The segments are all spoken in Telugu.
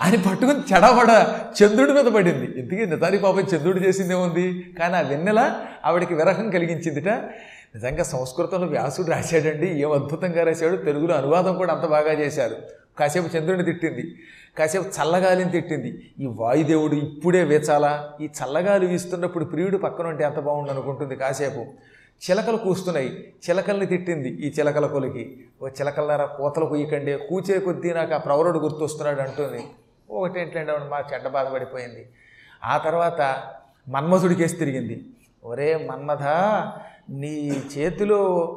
అని పట్టుకుని చెడబడ చంద్రుడి మీద పడింది. ఇంతకీ నిజానికి పాపం చంద్రుడు చేసింది ఏముంది కానీ ఆ వెన్నెల ఆవిడికి విరహం కలిగించిందిట. నిజంగా సంస్కృతంలో వ్యాసుడు రాశాడండి. ఏం అద్భుతంగా రాశాడు. తెలుగులో అనువాదం కూడా అంత బాగా చేశారు. కాసేపు చంద్రుడిని తిట్టింది. కాసేపు చల్లగాలిని తిట్టింది. ఈ వాయుదేవుడు ఇప్పుడే వేచాలా? ఈ చల్లగాలి వీస్తున్నప్పుడు ప్రియుడు పక్కన ఉంటే ఎంత బాగుండు అనుకుంటుంది కాసేపు. చిలకలు కూస్తున్నాయి. చిలకల్ని తిట్టింది ఈ చిలకల కొలికి. ఓ చిలకల్లారా కోతలు కుయ్యకండి. కూచే కొద్దీ నాకు ఆ ప్రవరుడు గుర్తొస్తున్నాడు అంటుంది. ఒకటేంటంటే ఆవిడ మా చెడ్డ బాధపడిపోయింది. ఆ తర్వాత మన్మధుడికేసి తిరిగింది. ఒరే మన్మథ నీ చేతిలో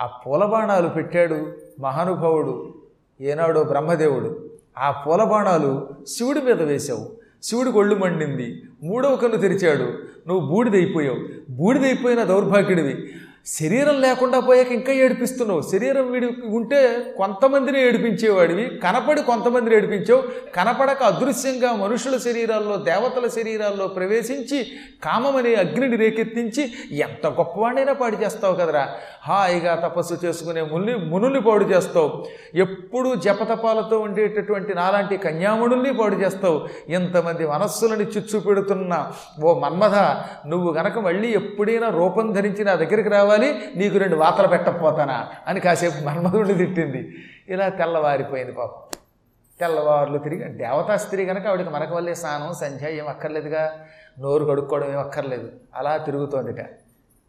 ఆ పూలబాణాలు పెట్టాడు మహానుభావుడు ఏనాడో బ్రహ్మదేవుడు. ఆ పూలబాణాలు శివుడి మీద వేశావు. శివుడి ఒళ్ళు మండింది. మూడవ కన్ను తెరిచాడు. నువ్వు బూడిదైపోయావు. బూడిదైపోయిన దౌర్భాగ్యుడివి. శరీరం లేకుండా పోయాక ఇంకా ఏడిపిస్తున్నావు. శరీరం విడి ఉంటే కొంతమందిని ఏడిపించేవాడివి కనపడి కొంతమందిని ఏడిపించావు. కనపడక అదృశ్యంగా మనుషుల శరీరాల్లో దేవతల శరీరాల్లో ప్రవేశించి కామమనే అగ్నిని రేకెత్తించి ఎంత గొప్పవాడైనా పాడు చేస్తావు కదరా. హాయిగా తపస్సు చేసుకునే ముని మునుల్ని పాడు చేస్తావు. ఎప్పుడూ జపతపాలతో ఉండేటటువంటి నాలాంటి కన్యామునుల్ని పాడు చేస్తావు. ఇంతమంది మనస్సులని చిచ్చు పెడుతున్న ఓ మన్మథ నువ్వు గనక మళ్ళీ ఎప్పుడైనా రూపం ధరించి నా దగ్గరికి రావాలి నీకు రెండు వాతలు పెట్టకపోతానా? అని కాసేపు మన్మధుడిని తిట్టింది. ఇలా తెల్లవారిపోయింది పాపం. తెల్లవారులు తిరిగి దేవతా స్త్రీ కనుక ఆవిడకి మనకు వల్లే స్నానం సంధ్య ఏం అక్కర్లేదుగా. నోరు కడుక్కోవడం ఏం అక్కర్లేదు. అలా తిరుగుతోందిట.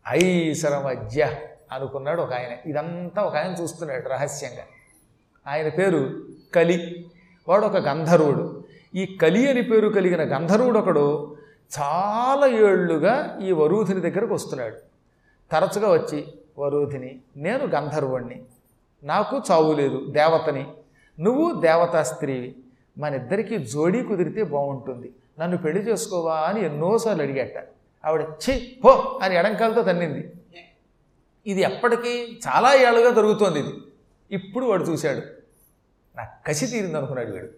ఐసర మధ్య అనుకున్నాడు ఒక ఆయన. ఇదంతా ఒక ఆయన చూస్తున్నాడు రహస్యంగా. ఆయన పేరు కలి. వాడు ఒక గంధర్వుడు. ఈ కలి అని పేరు కలిగిన గంధర్వుడు ఒకడు చాలా ఏళ్ళుగా ఈ వరూధిని దగ్గరకు వస్తున్నాడు. తరచుగా వచ్చి వరూధిని నేను గంధర్వుణ్ణి. నాకు చావు లేదు దేవతని. నువ్వు దేవతా స్త్రీవి. మనిద్దరికీ జోడీ కుదిరితే బాగుంటుంది నన్ను పెళ్ళి చేసుకోవా? అని ఎన్నోసార్లు అడిగేట. ఆవిడ ఛీ హో అని ఎడంకాలతో తన్నింది. ఇది ఎప్పటికీ చాలా ఏళ్ళుగా జరుగుతోంది ఇది. ఇప్పుడు వాడు చూశాడు. నా కసి తీరింది అనుకున్నాడు వీడు.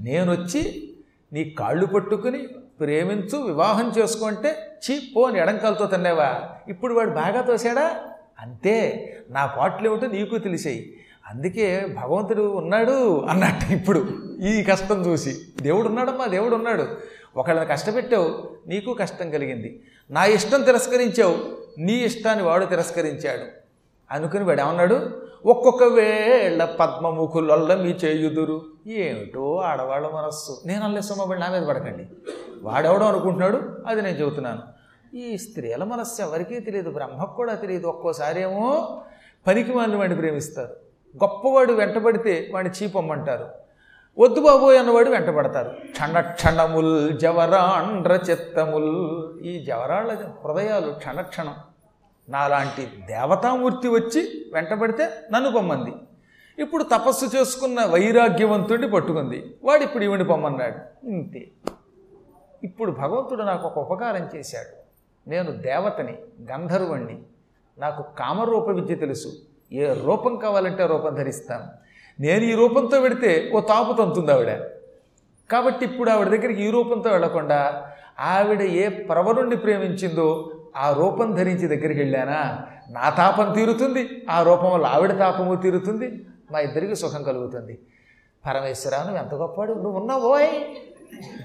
నేను వచ్చి నీ కాళ్ళు పట్టుకుని ప్రేమించు వివాహం చేసుకుంటే చీ పో అని ఎడంకాలతో తన్నేవా? ఇప్పుడు వాడు బాగా తోసాడా అంతే. నా పాటలు ఏమిటో నీకు తెలిసాయి. అందుకే భగవంతుడు ఉన్నాడు అన్నట్టు ఇప్పుడు ఈ కష్టం చూసి. దేవుడు ఉన్నాడమ్మా దేవుడు ఉన్నాడు. ఒకళ్ళని కష్టపెట్టావు నీకు కష్టం కలిగింది. నా ఇష్టం తిరస్కరించావు నీ ఇష్టాన్ని వాడు తిరస్కరించాడు. అనుకుని వాడు ఏమన్నాడు? ఒక్కొక్క వేళ్ళ పద్మముఖులల్ల మీ చేయుదురు. ఏమిటో ఆడవాళ్ళ మనస్సు. నేను అల్లే సొమ్మబడి నా మీద పడకండి. వాడెవడో అనుకుంటున్నాడు? అది నేను చెబుతున్నాను. ఈ స్త్రీల మనస్సు ఎవరికీ తెలియదు బ్రహ్మకు కూడా తెలియదు. ఒక్కోసారి ఏమో పనికి వాళ్ళని వాడిని ప్రేమిస్తారు. గొప్పవాడు వెంటబడితే వాడిని చీపమ్మంటారు. వద్దు బాబోయ్ అన్నవాడు వెంటబడతారు. క్షణ క్షణముల్ జవరాండ్ర చిత్తముల్. ఈ జవరాళ్ళ హృదయాలు క్షణక్షణం నాలాంటి దేవతామూర్తి వచ్చి వెంటబడితే నన్ను పొమ్మంది. ఇప్పుడు తపస్సు చేసుకున్న వైరాగ్యవంతుడిని పట్టుకుంది. వాడు ఇప్పుడు ఈవిని పొమ్మన్నాడు. ఇంతే. ఇప్పుడు భగవంతుడు నాకు ఒక ఉపకారం చేశాడు. నేను దేవతని గంధర్వుణ్ణి. నాకు కామరూప విద్య తెలుసు. ఏ రూపం కావాలంటే రూపం ధరిస్తాను. నేను ఈ రూపంతో పెడితే ఓ తాపు తంతుంది ఆవిడ. కాబట్టి ఇప్పుడు ఆవిడ దగ్గరికి ఈ రూపంతో వెళ్ళకుండా ఆవిడ ఏ ప్రవరుణ్ణి ప్రేమించిందో ఆ రూపం ధరించి దగ్గరికి వెళ్ళానా? నా తాపం తీరుతుంది ఆ రూపం వల్ల ఆవిడ తాపము తీరుతుంది మా ఇద్దరికి సుఖం కలుగుతుంది. పరమేశ్వర నువ్వు ఎంత గొప్పవాడు? నువ్వు ఉన్నావోయ్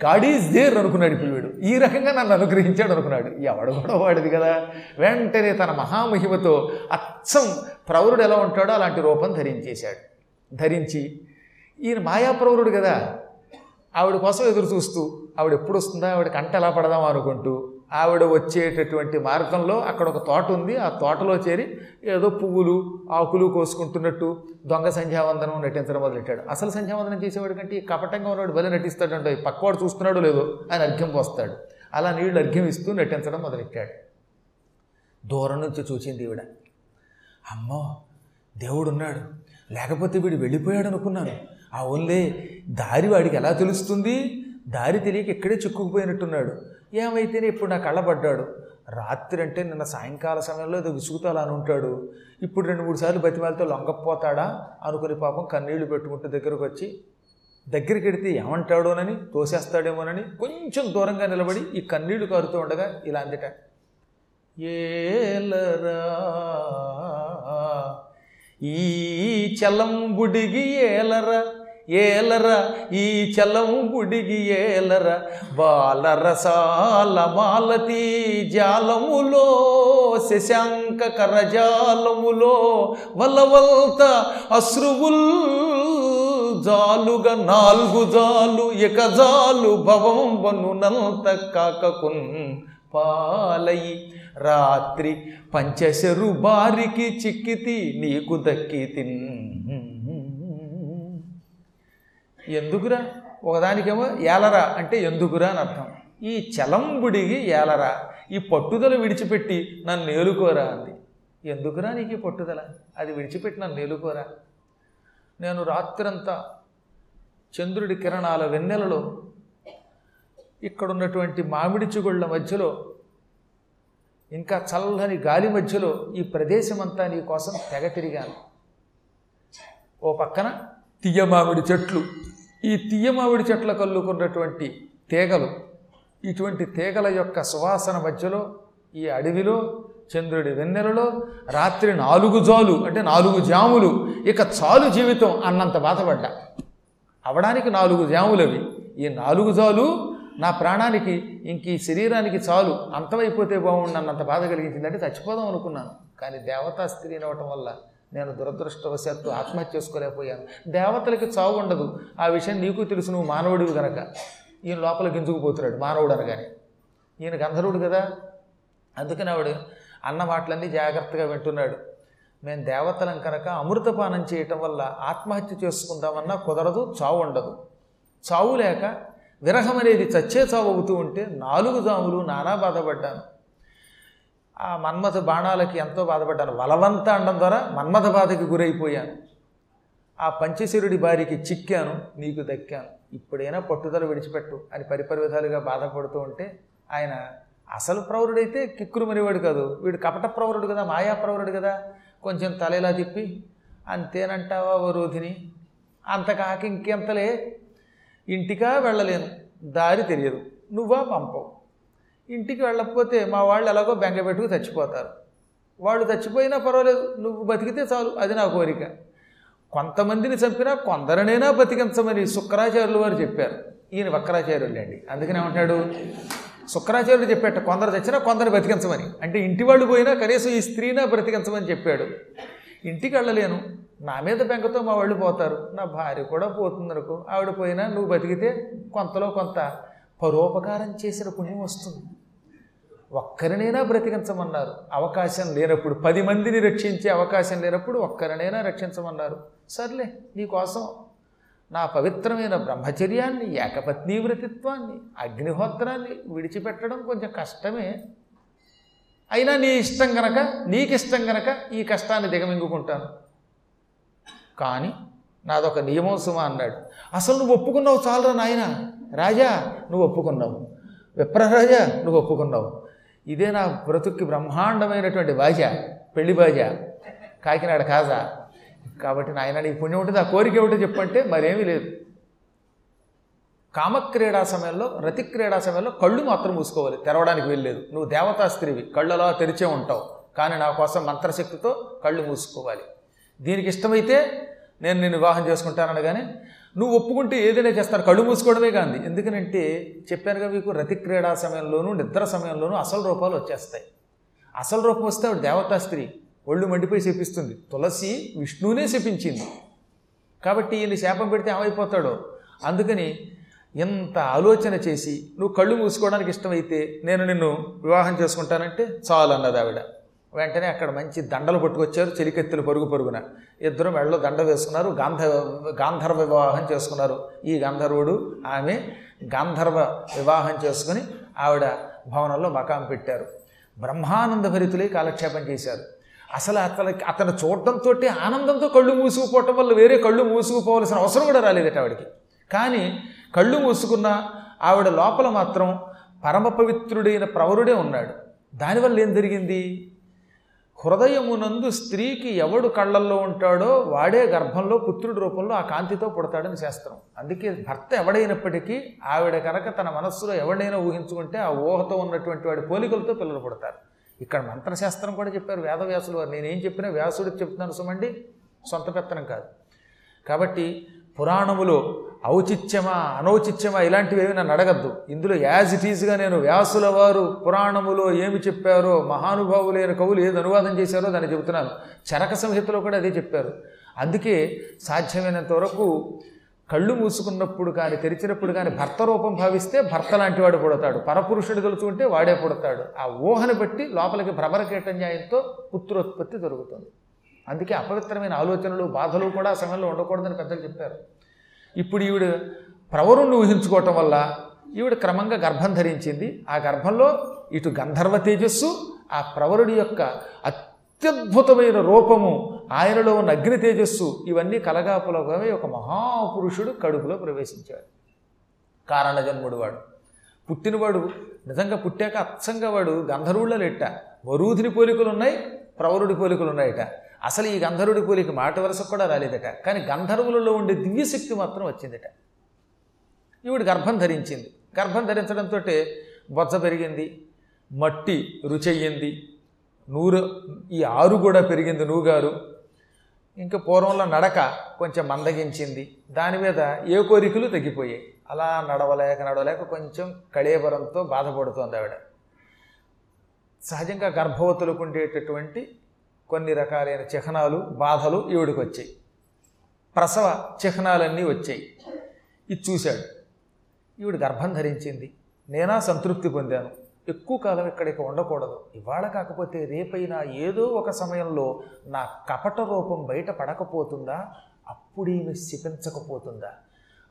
గాడ్ ఈజ్ దేర్ అనుకున్నాడు ఇప్పుడు ఈ రకంగా నన్ను అనుగ్రహించాడు అనుకున్నాడు. ఎవడు కూడా వాడిది కదా? వెంటనే తన మహామహిమతో అచ్చం ప్రవరుడు ఎలా ఉంటాడో అలాంటి రూపం ధరించేశాడు. ధరించి ఈయన మాయాప్రవరుడు కదా? ఆవిడ కోసం ఎదురు చూస్తూ ఆవిడ ఎప్పుడు వస్తుందా? ఆవిడ కంట ఎలా పడదాం అనుకుంటూ ఆవిడ వచ్చేటటువంటి మార్గంలో అక్కడ ఒక తోట ఉంది. ఆ తోటలో చేరి ఏదో పువ్వులు ఆకులు కోసుకుంటున్నట్టు దొంగ సంధ్యావందనం నటించడం మొదలెట్టాడు. అసలు సంధ్యావందనం చేసేవాడు కంటే ఈ కపటంగా ఉన్నవాడు బలి నటిస్తాడంటే పక్కవాడు చూస్తున్నాడో లేదో ఆయన అర్ఘ్యం పోస్తాడు. అలా నీళ్ళు అర్ఘ్యం ఇస్తూ నటించడం మొదలెట్టాడు. దూరం నుంచి చూసింది ఈవిడ. అమ్మో దేవుడున్నాడు. లేకపోతే వీడు వెళ్ళిపోయాడు అనుకున్నాను ఆ దారి వాడికి ఎలా తెలుస్తుంది? దారి తెలియక ఇక్కడే చిక్కుకుపోయినట్టున్నాడు. ఏమైతేనే ఇప్పుడు నా కళ్ళబడ్డాడు. రాత్రి అంటే నిన్న సాయంకాల సమయంలో ఏదో విసుగుతో అలా అని ఉంటాడు. ఇప్పుడు రెండు మూడు సార్లు బతిమాలతో లొంగపోతాడా అనుకుని పాపం కన్నీళ్ళు పెట్టుకుంటూ దగ్గరకు వచ్చి దగ్గరికి వెడితే ఏమంటాడోనని తోసేస్తాడేమోనని కొంచెం దూరంగా నిలబడి ఈ కన్నీళ్ళు కారుతూ ఉండగా ఇలా అందిట ఏలరా ఈ చలంబుడిగి ఏలరా ఏలర ఈ చలం ఏలర బాలరసాల మాలతి జాలములో శశాంక కరజాలములో వలవల్త అశ్రువుల్ జాలుగా నాలుగు జాలు ఇక జాలు భవం వనునంత కాకకున్ పాలయి రాత్రి పంచశరు బారికి చిక్కితి నీకు దక్కితిన్. ఎందుకురా? ఒకదానికేమో ఏలరా అంటే ఎందుకురా అని అర్థం. ఈ చలంబుడిగి ఏలరా ఈ పట్టుదల విడిచిపెట్టి నన్ను ఏలుకోరా అంది. ఎందుకురా నీకు ఈ పట్టుదల? అది విడిచిపెట్టి నన్ను ఏలుకోరా నేను రాత్రంతా చంద్రుడి కిరణాల వెన్నెలలో ఇక్కడున్నటువంటి మామిడి చిగుళ్ళ మధ్యలో ఇంకా చల్లని గాలి మధ్యలో ఈ ప్రదేశమంతా నీ కోసం తెగ తిరిగాను. ఓ పక్కన తీయ మామిడి చెట్లు. ఈ తీయమావిడి చెట్ల కల్లుకున్నటువంటి తీగలు ఇటువంటి తీగల యొక్క సువాసన మధ్యలో ఈ అడవిలో చంద్రుడి వెన్నెలలో రాత్రి నాలుగు జాలు అంటే నాలుగు జాములు ఇక చాలు జీవితం అన్నంత బాధపడ్డా. అవడానికి నాలుగు జాములవి. ఈ నాలుగు జాలు నా ప్రాణానికి ఇంక ఈ శరీరానికి చాలు. అంతమైపోతే బాగుండన్నంత బాధ కలిగించిందంటే చచ్చిపోదాం అనుకున్నాను. కానీ దేవతా స్త్రీ అవటం వల్ల నేను దురదృష్టవశాత్తు ఆత్మహత్య చేసుకోలేకపోయాను. దేవతలకి చావు ఉండదు. ఆ విషయం నీకు తెలుసు నువ్వు మానవుడివి గనక. ఈయన లోపల గింజుకుపోతున్నాడు మానవుడు అనగానే. ఈయన గంధర్వుడు కదా? అందుకని ఆవిడ అన్న మాటలన్నీ జాగ్రత్తగా వింటున్నాడు. మేము దేవతలం కనుక అమృతపానం చేయటం వల్ల ఆత్మహత్య చేసుకుందామన్నా కుదరదు చావు ఉండదు. చావు లేక విరహం అనేది చచ్చే చావు అవుతూ ఉంటే నాలుగు జాములు నానా బాధపడ్డాను. ఆ మన్మథ బాణాలకి ఎంతో బాధపడ్డాను. వలవంతా అనడం ద్వారా మన్మథ బాధకి గురైపోయాను. ఆ పంచశరుడి బారికి చిక్కాను నీకు దక్కాను. ఇప్పుడైనా పట్టుదల విడిచిపెట్టు అని పరిపరి విధాలుగా బాధపడుతూ ఉంటే ఆయన అసలు ప్రౌరుడైతే కిక్కురుమనేవాడు కాదు. వీడు కపట ప్రౌరుడు కదా మాయా ప్రౌరుడు కదా. కొంచెం తలేలా తిప్పి అంతేనంటావా ఓ రోధిని అంతకాక ఇంకెంతలే ఇంటికా వెళ్ళలేను. దారి తెలియదు. నువ్వా పంపవు. ఇంటికి వెళ్ళకపోతే మా వాళ్ళు ఎలాగో బెంగ పెట్టుకు చచ్చిపోతారు. వాళ్ళు చచ్చిపోయినా పర్వాలేదు నువ్వు బతికితే చాలు అది నా కోరిక. కొంతమందిని చంపినా కొందరినైనా బతికించమని శుక్రాచార్యులు వారు చెప్పారు. ఈయన వక్రాచార్యులు అండి. అందుకని ఏమంటాడు శుక్రాచార్యుడు చెప్పాట కొందరు చచ్చినా కొందరు బతికించమని. అంటే ఇంటి వాళ్ళు పోయినా కనీసం ఈ స్త్రీనా బ్రతికించమని చెప్పాడు. ఇంటికి వెళ్ళలేను నా మీద బెంగతో మా వాళ్ళు పోతారు నా భార్య కూడా పోతుంది అనుకో ఆవిడ పోయినా నువ్వు బతికితే కొంతలో కొంత పరోపకారం చేసిన పుణ్యం వస్తుంది. ఒక్కరినైనా బ్రతికించమన్నారు. అవకాశం లేనప్పుడు పది మందిని రక్షించే అవకాశం లేనప్పుడు ఒక్కరినైనా రక్షించమన్నారు. సర్లే నీకోసం నా పవిత్రమైన బ్రహ్మచర్యాన్ని ఏకపత్నీ వ్రతిత్వాన్ని అగ్నిహోత్రాన్ని విడిచిపెట్టడం కొంచెం కష్టమే. అయినా నీ ఇష్టం గనక నీకిష్టం గనక ఈ కష్టాన్ని దిగమింగుకుంటాను. కానీ నాదొక నియమం సుమా అన్నాడు. అసలు నువ్వు ఒప్పుకున్నావు చాలరా నాయన? రాజా నువ్వు ఒప్పుకున్నావు. విప్రరాజా నువ్వు ఒప్పుకున్నావు. ఇదే నా బ్రతుక్కి బ్రహ్మాండమైనటువంటి బాజ పెళ్ళి బాజ కాకినాడ కాజా. కాబట్టి నాయన నీకు పుణ్యం ఉంటుంది ఆ కోరిక ఏమిటో చెప్పంటే మరేమీ లేదు. కామక్రీడా సమయంలో రతి క్రీడా సమయంలో కళ్ళు మాత్రం మూసుకోవాలి తెరవడానికి వెళ్ళలేదు నువ్వు దేవతా స్త్రీవి కళ్ళలా తెరిచే ఉంటావు. కానీ నా కోసం మంత్రశక్తితో కళ్ళు మూసుకోవాలి. దీనికి ఇష్టమైతే నేను నిన్ను వివాహం చేసుకుంటానని నువ్వు ఒప్పుకుంటే ఏదైనా చేస్తారు. కళ్ళు మూసుకోవడమే కాదు ఎందుకనంటే చెప్పానుగా మీకు రతి క్రీడా సమయంలోనూ నిద్ర సమయంలోనూ అసలు రూపాలు వచ్చేస్తాయి. అసలు రూపం వస్తే ఆవిడ దేవతా స్త్రీ. ఒళ్ళు మండిపోయి శపిస్తుంది. తులసి విష్ణువునే శపించింది. కాబట్టి ఈయన శాపం పెడితే ఏమైపోతాడో? అందుకని ఎంత ఆలోచన చేసి నువ్వు కళ్ళు మూసుకోవడానికి ఇష్టమైతే నేను నిన్ను వివాహం చేసుకుంటానంటే చాలు అన్నది ఆవిడ. వెంటనే అక్కడ మంచి దండలు పట్టుకొచ్చారు చెలికెత్తులు పరుగు పరుగున. ఇద్దరు మెడలో దండ వేసుకున్నారు గాంధ గాంధర్వ వివాహం చేసుకున్నారు. ఈ గంధర్వుడు ఆమె గాంధర్వ వివాహం చేసుకుని ఆవిడ భవనంలో మకాం పెట్టారు. బ్రహ్మానంద భరితులై కాలక్షేపం చేశారు. అసలు అతను అతను చూడటంతో ఆనందంతో కళ్ళు మూసుకుపోవటం వల్ల వేరే కళ్ళు మూసుకుపోవలసిన అవసరం కూడా రాలేదట ఆవిడకి. కానీ కళ్ళు మూసుకున్న ఆవిడ లోపల మాత్రం పరమ పవిత్రుడైన ప్రవరుడే ఉన్నాడు. దానివల్ల ఏం జరిగింది? హృదయమునందు స్త్రీకి ఎవడు కళ్ళల్లో ఉంటాడో వాడే గర్భంలో పుత్రుడి రూపంలో ఆ కాంతితో పుడతాడని శాస్త్రం. అందుకే భర్త ఎవడైనప్పటికీ ఆవిడ కనుక తన మనస్సులో ఎవడైనా ఊహించుకుంటే ఆ ఊహతో ఉన్నటువంటి వాడి పోలికలతో పిల్లలు పుడతారు. ఇక్కడ మంత్రశాస్త్రం కూడా చెప్పారు వేదవ్యాసులు వారు. నేనేం చెప్పినా వ్యాసుడికి చెప్తున్నాను సుమండి సొంత పెత్తనం కాదు. కాబట్టి పురాణములో ఔచిత్యమా అనౌచిత్యమా ఇలాంటివి నన్ను అడగద్దు. ఇందులో యాజ్ ఇట్ ఈజ్గా నేను వ్యాసుల వారు పురాణములో ఏమి చెప్పారో మహానుభావులైన కవులు ఏది అనువాదం చేశారో దాన్ని చెబుతున్నాను. చరక సంహితలో కూడా అదే చెప్పారు. అందుకే సాధ్యమైనంత వరకు కళ్ళు మూసుకున్నప్పుడు కానీ తెరిచినప్పుడు కానీ భర్త రూపం భావిస్తే భర్త లాంటి వాడు పుడతాడు. పరపురుషుడు తలుచుకుంటే వాడే పుడతాడు. ఆ ఊహను బట్టి లోపలికి భ్రమర కేటన్యాయంతో పుత్రోత్పత్తి జరుగుతుంది. అందుకే అపవిత్రమైన ఆలోచనలు బాధలు కూడా ఆ సమయంలో ఉండకూడదని పెద్దలు చెప్పారు. ఇప్పుడు ఈవిడ ప్రవరుణ్ణి ఊహించుకోవటం వల్ల ఈవిడ క్రమంగా గర్భం ధరించింది. ఆ గర్భంలో ఇటు గంధర్వ తేజస్సు ఆ ప్రవరుడి యొక్క అత్యద్భుతమైన రూపము ఆయనలో ఉన్న అగ్ని తేజస్సు ఇవన్నీ కలగాపులగమే ఒక మహాపురుషుడు కడుపులో ప్రవేశించాడు. కారణజన్ముడు వాడు. పుట్టినవాడు నిజంగా పుట్టాక అచ్చంగా వాడు గంధర్వుల్లో లెట్ట వరూధిని పోలికలు ఉన్నాయి ప్రవరుడి పోలికలు ఉన్నాయట అసలు ఈ గంధర్వుడి పోలిక మాట వరుసకు కూడా రాలేదట. కానీ గంధర్వులలో ఉండే దివ్యశక్తి మాత్రం వచ్చిందట. ఈవిడ గర్భం ధరించింది. గర్భం ధరించడంతో బొజ్జ పెరిగింది మట్టి రుచయ్యింది నూరు ఈ ఆరు కూడా పెరిగింది నూగారు. ఇంకా పూర్వంలో నడక కొంచెం మందగించింది. దాని మీద ఏ కోరికలు తగ్గిపోయాయి. అలా నడవలేక నడవలేక కొంచెం కళేబరంతో బాధపడుతోంది ఆవిడ. సహజంగా గర్భవతులకు ఉండేటటువంటి కొన్ని రకాలైన చిహ్నాలు బాధలు ఈవిడికి వచ్చాయి. ప్రసవ చిహ్నాలన్నీ వచ్చాయి. ఇది చూశాడు. ఈవిడ గర్భం ధరించింది. నేనా సంతృప్తి పొందాను. ఎక్కువ కాలం ఇక్కడికి ఉండకూడదు. ఇవాళ కాకపోతే రేపైనా ఏదో ఒక సమయంలో నా కపట రూపం బయట పడకపోతుందా? అప్పుడేమి శిపించకపోతుందా?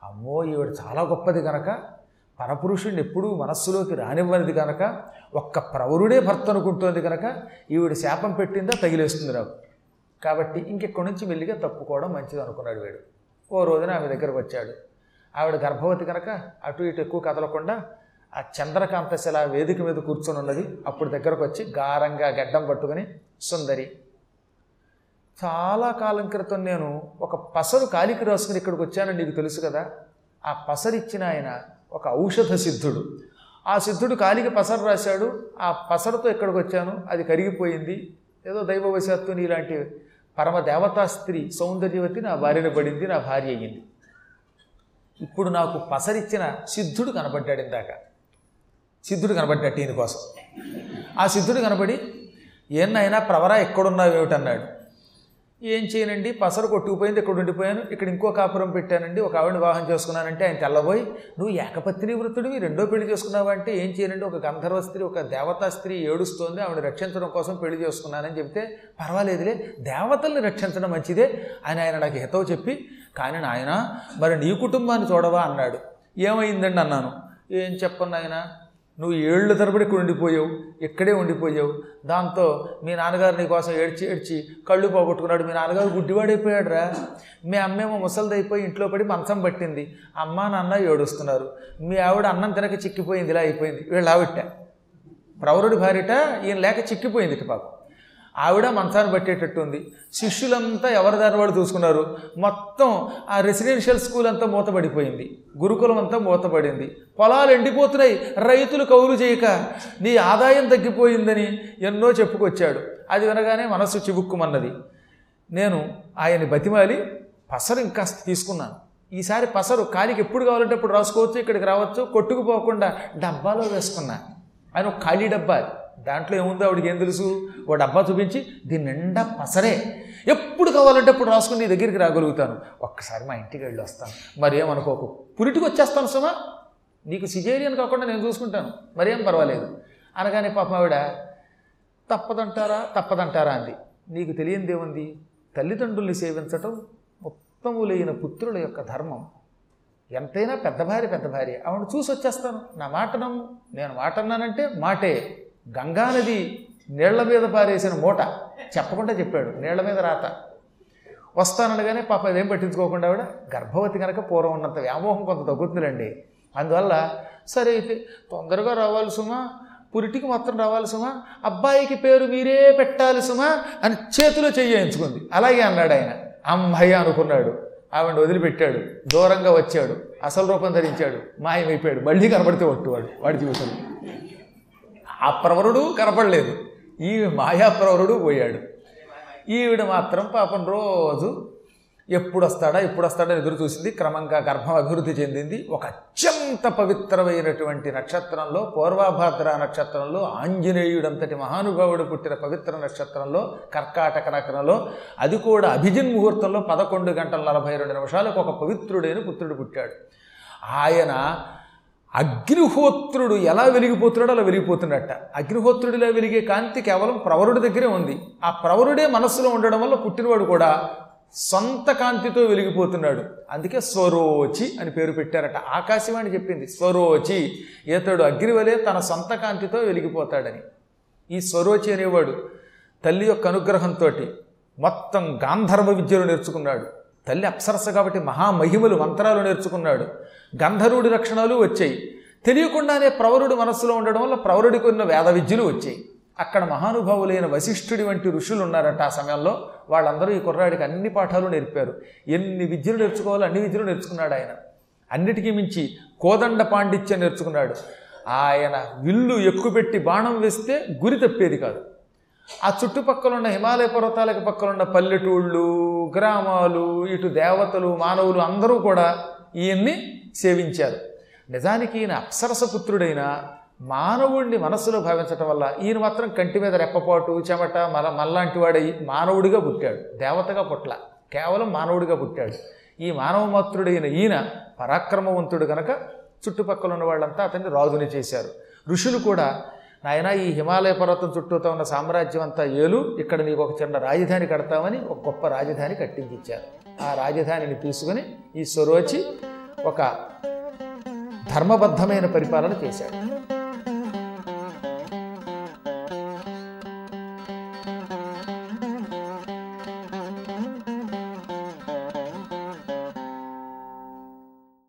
అమ్మో ఈవిడ చాలా గొప్పది కనుక పరపురుషుడిని ఎప్పుడూ మనస్సులోకి రానివ్వనిది కనుక ఒక్క ప్రవరుడే భర్త అనుకుంటోంది కనుక ఈవిడ శాపం పెట్టిందా తగిలేస్తుంది నాకు. కాబట్టి ఇంకెక్కడి నుంచి మెల్లిగా తప్పుకోవడం మంచిది అనుకున్నాడు వీడు. ఓ రోజున ఆమె దగ్గరకు వచ్చాడు. ఆవిడ గర్భవతి కనుక అటు ఇటు ఎక్కువ కదలకుండా ఆ చంద్రకాంత శిల వేదిక మీద కూర్చొని ఉన్నది. అప్పుడు దగ్గరకు వచ్చి గారంగా గడ్డం పట్టుకుని సుందరి చాలా కాలం క్రితం నేను ఒక పసరు కాలికి రాసుకుని ఇక్కడికి వచ్చానని నీకు తెలుసు కదా? ఆ పసరిచ్చిన ఆయన ఒక ఔషధ సిద్ధుడు. ఆ సిద్ధుడు కాలికి పసరు రాశాడు. ఆ పసరుతో ఇక్కడికి వచ్చాను? అది కరిగిపోయింది. ఏదో దైవవశాత్తు నీలాంటి పరమ దేవతా స్త్రీ సౌందర్యవతి నా భార్యను పడింది నా భార్య అయ్యింది. ఇప్పుడు నాకు పసరిచ్చిన సిద్ధుడు కనబడ్డాడు ఇందాక. సిద్ధుడు కనబడ్డాడు ఈయన కోసం ఆ సిద్ధుడు కనబడి ఏన్నైనా ప్రవరా ఎక్కడున్నావు ఏమిటన్నాడు ఏం చేయనండి? పసరు కొట్టుకుపోయింది ఇక్కడ ఉండిపోయాను? ఇక్కడ ఇంకో కాపురం పెట్టానండి ఒక ఆవిడ వివాహం చేసుకున్నానంటే ఆయన తెల్లబోయి నువ్వు ఏకపత్ని వృత్తుడివి రెండో పెళ్ళి చేసుకున్నావు అంటే ఏం చేయనండి? ఒక గంధర్వ స్త్రీ ఒక దేవతా స్త్రీ ఏడుస్తోంది ఆవిడ రక్షించడం కోసం పెళ్ళి చేసుకున్నానని చెప్తే పర్వాలేదులే దేవతల్ని రక్షించడం మంచిదే అని ఆయన నాకు హితవు చెప్పి కానీ నాయన మరి నీ కుటుంబాన్ని చూడవా అన్నాడు. ఏమైందండి అన్నాను. ఏం చెప్పను ఆయన నువ్వు ఏళ్ళు తరబడి ఇక్కడ ఉండిపోయావు ఇక్కడే ఉండిపోయావు. దాంతో మీ నాన్నగారు నీ కోసం ఏడ్చి ఏడ్చి కళ్ళు పోగొట్టుకున్నాడు. మీ నాన్నగారు గుడ్డివాడైపోయాడు రా మీ అమ్మేమో ముసలిదైపోయి ఇంట్లో పడి మంచం పట్టింది. అమ్మ నాన్న ఏడుస్తున్నారు. మీ ఆవిడ అన్నం తినక చిక్కిపోయింది ఇలా అయిపోయింది. వీళ్ళు ఆవిట ప్రవరుడి భార్యట ఈయన లేక చిక్కిపోయింది పాపం. ఆవిడ మంచాన్ని పట్టేటట్టు ఉంది శిష్యులంతా ఎవరి దారి వాడు చూసుకున్నారు. మొత్తం ఆ రెసిడెన్షియల్ స్కూల్ అంతా మూతపడిపోయింది. గురుకులం అంతా మూతపడింది. పొలాలు ఎండిపోతున్నాయి. రైతులు కౌలు చేయక నీ ఆదాయం తగ్గిపోయిందని ఎన్నో చెప్పుకొచ్చాడు. అది వినగానే మనస్సు చివుక్కుమన్నది. నేను ఆయన్ని బతిమాలి పసరు ఇంకా తీసుకున్నాను. ఈసారి పసరు కాలికి ఎప్పుడు కావాలంటే అప్పుడు రాసుకోవచ్చు ఇక్కడికి రావచ్చు కొట్టుకుపోకుండా డబ్బాలో వేసుకున్నా. ఆయన ఒక ఖాళీ డబ్బా అది. దాంట్లో ఏముందో ఆవిడకి ఏం తెలుసు? ఓ డబ్బా చూపించి దీని నిండా పసరే. ఎప్పుడు కావాలంటే అప్పుడు రాసుకుని నీ దగ్గరికి రాగలుగుతాను. ఒక్కసారి మా ఇంటికి వెళ్ళి వస్తాను. మరేమనుకోకు. పురిటికి వచ్చేస్తాను సుమా. నీకు సిజేరియన్ కాకుండా నేను చూసుకుంటాను. మరేం పర్వాలేదు. అనగానే పాప ఆవిడ తప్పదంటారా? తప్పదంటారా? అంది. నీకు తెలియందేముంది తల్లిదండ్రుల్ని సేవించటం ఉత్తములైన పుత్రుల యొక్క ధర్మం. ఎంతైనా పెద్ద భార్య పెద్ద భార్య. ఆవిడ చూసి వచ్చేస్తాను నా మాట నమ్ము. నేను మాట అన్నానంటే మాటే. గంగానది నీళ్ళ మీద పారేసిన మూట. చెప్పకుండా చెప్పాడు. నీళ్ళ మీద రాత. వస్తాననగానే పాప ఇదేం పట్టించుకోకుండా ఆవిడ గర్భవతి కనుక పూర్వం ఉన్నంత వ్యామోహం కొంత తగ్గుతుందండి అందువల్ల సరే అయితే తొందరగా రావాలి సుమా. పురిటికి మాత్రం రావాలి సుమా. అబ్బాయికి పేరు మీరే పెట్టాలి సుమా అని చేతిలో చెయ్యించుకుంది అలాగే అన్నాడు ఆయన. అమ్మయ్య అనుకున్నాడు. ఆవిడ వదిలిపెట్టాడు. దూరంగా వచ్చాడు. అసలు రూపం ధరించాడు. మాయమైపోయాడు. మళ్ళీ కనబడితే ఒట్టువాడు వాడి జీవితంలో. ఆ ప్రవరుడు కనపడలేదు. ఈ మాయాప్రవరుడు పోయాడు. ఈవిడ మాత్రం పాపం రోజు ఎప్పుడు వస్తాడా ఎప్పుడు వస్తాడా ఎదురు చూసింది. క్రమంగా గర్భం అభివృద్ధి చెందింది. ఒక అత్యంత పవిత్రమైనటువంటి నక్షత్రంలో పూర్వాభాద్ర నక్షత్రంలో ఆంజనేయుడంతటి మహానుభావుడు పుట్టిన పవిత్ర నక్షత్రంలో కర్కాటక నగరంలో అది కూడా అభిజిన్ ముహూర్తంలో పదకొండు గంటల నలభై రెండు నిమిషాలకు ఒక పవిత్రుడైన పుత్రుడు పుట్టాడు. ఆయన అగ్నిహోత్రుడు ఎలా వెలిగిపోతున్నాడో అలా వెలిగిపోతున్నట్ట. అగ్నిహోత్రుడిలా వెలిగే కాంతి కేవలం ప్రవరుడి దగ్గరే ఉంది. ఆ ప్రవరుడే మనస్సులో ఉండడం వల్ల పుట్టినవాడు కూడా సొంత కాంతితో వెలిగిపోతున్నాడు. అందుకే స్వరోచి అని పేరు పెట్టారట. ఆకాశవాణి చెప్పింది స్వరోచి ఇతడు అగ్నివలే తన సొంత కాంతితో వెలిగిపోతాడని. ఈ స్వరోచి అనేవాడు తల్లి యొక్క అనుగ్రహంతో మొత్తం గాంధర్వ విద్యలు నేర్చుకున్నాడు. తల్లి అప్సరస కాబట్టి మహామహిమలు మంత్రాలు నేర్చుకున్నాడు. గంధర్వుడి లక్షణాలు వచ్చాయి. తెలియకుండానే ప్రవరుడి మనస్సులో ఉండడం వల్ల ప్రవరుడికి ఉన్న వేద విద్యలు వచ్చాయి. అక్కడ మహానుభావులైన వశిష్ఠుడి వంటి ఋషులు ఉన్నారట ఆ సమయంలో. వాళ్ళందరూ ఈ కుర్రాడికి అన్ని పాఠాలు నేర్పారు. ఎన్ని విద్యలు నేర్చుకోవాలో అన్ని విద్యలు నేర్చుకున్నాడు ఆయన. అన్నిటికీ మించి కోదండ పాండిత్యం నేర్చుకున్నాడు. ఆయన విల్లు ఎక్కుపెట్టి బాణం వేస్తే గురి తప్పేది కాదు. ఆ చుట్టుపక్కల ఉన్న హిమాలయ పర్వతాలకు పక్కన ఉన్న పల్లెటూళ్ళు గ్రామాలు ఇటు దేవతలు మానవులు అందరూ కూడా ఈయన్ని సేవించారు. నిజానికి ఈయన అప్సరసపుత్రుడైన మానవుడిని మనస్సులో భావించటం వల్ల ఈయన మాత్రం కంటి మీద రెప్పపాటు చెమట మల మల్లాంటి వాడై మానవుడిగా పుట్టాడు. దేవతగా పుట్ల. కేవలం మానవుడిగా పుట్టాడు. ఈ మానవమాత్రుడైన ఈయన పరాక్రమవంతుడు గనక చుట్టుపక్కల ఉన్న వాళ్ళంతా అతన్ని రాజుని చేశారు. ఋషులు కూడా నాయన ఈ హిమాలయ పర్వతం చుట్టూతో ఉన్న సామ్రాజ్యం అంతా ఏలు ఇక్కడ నీకు ఒక చిన్న రాజధాని కడతామని ఒక గొప్ప రాజధాని కట్టించిచ్చారు. ఆ రాజధానిని తీసుకుని ఈ స్వరోచి ఒక ధర్మబద్ధమైన పరిపాలన చేశాడు.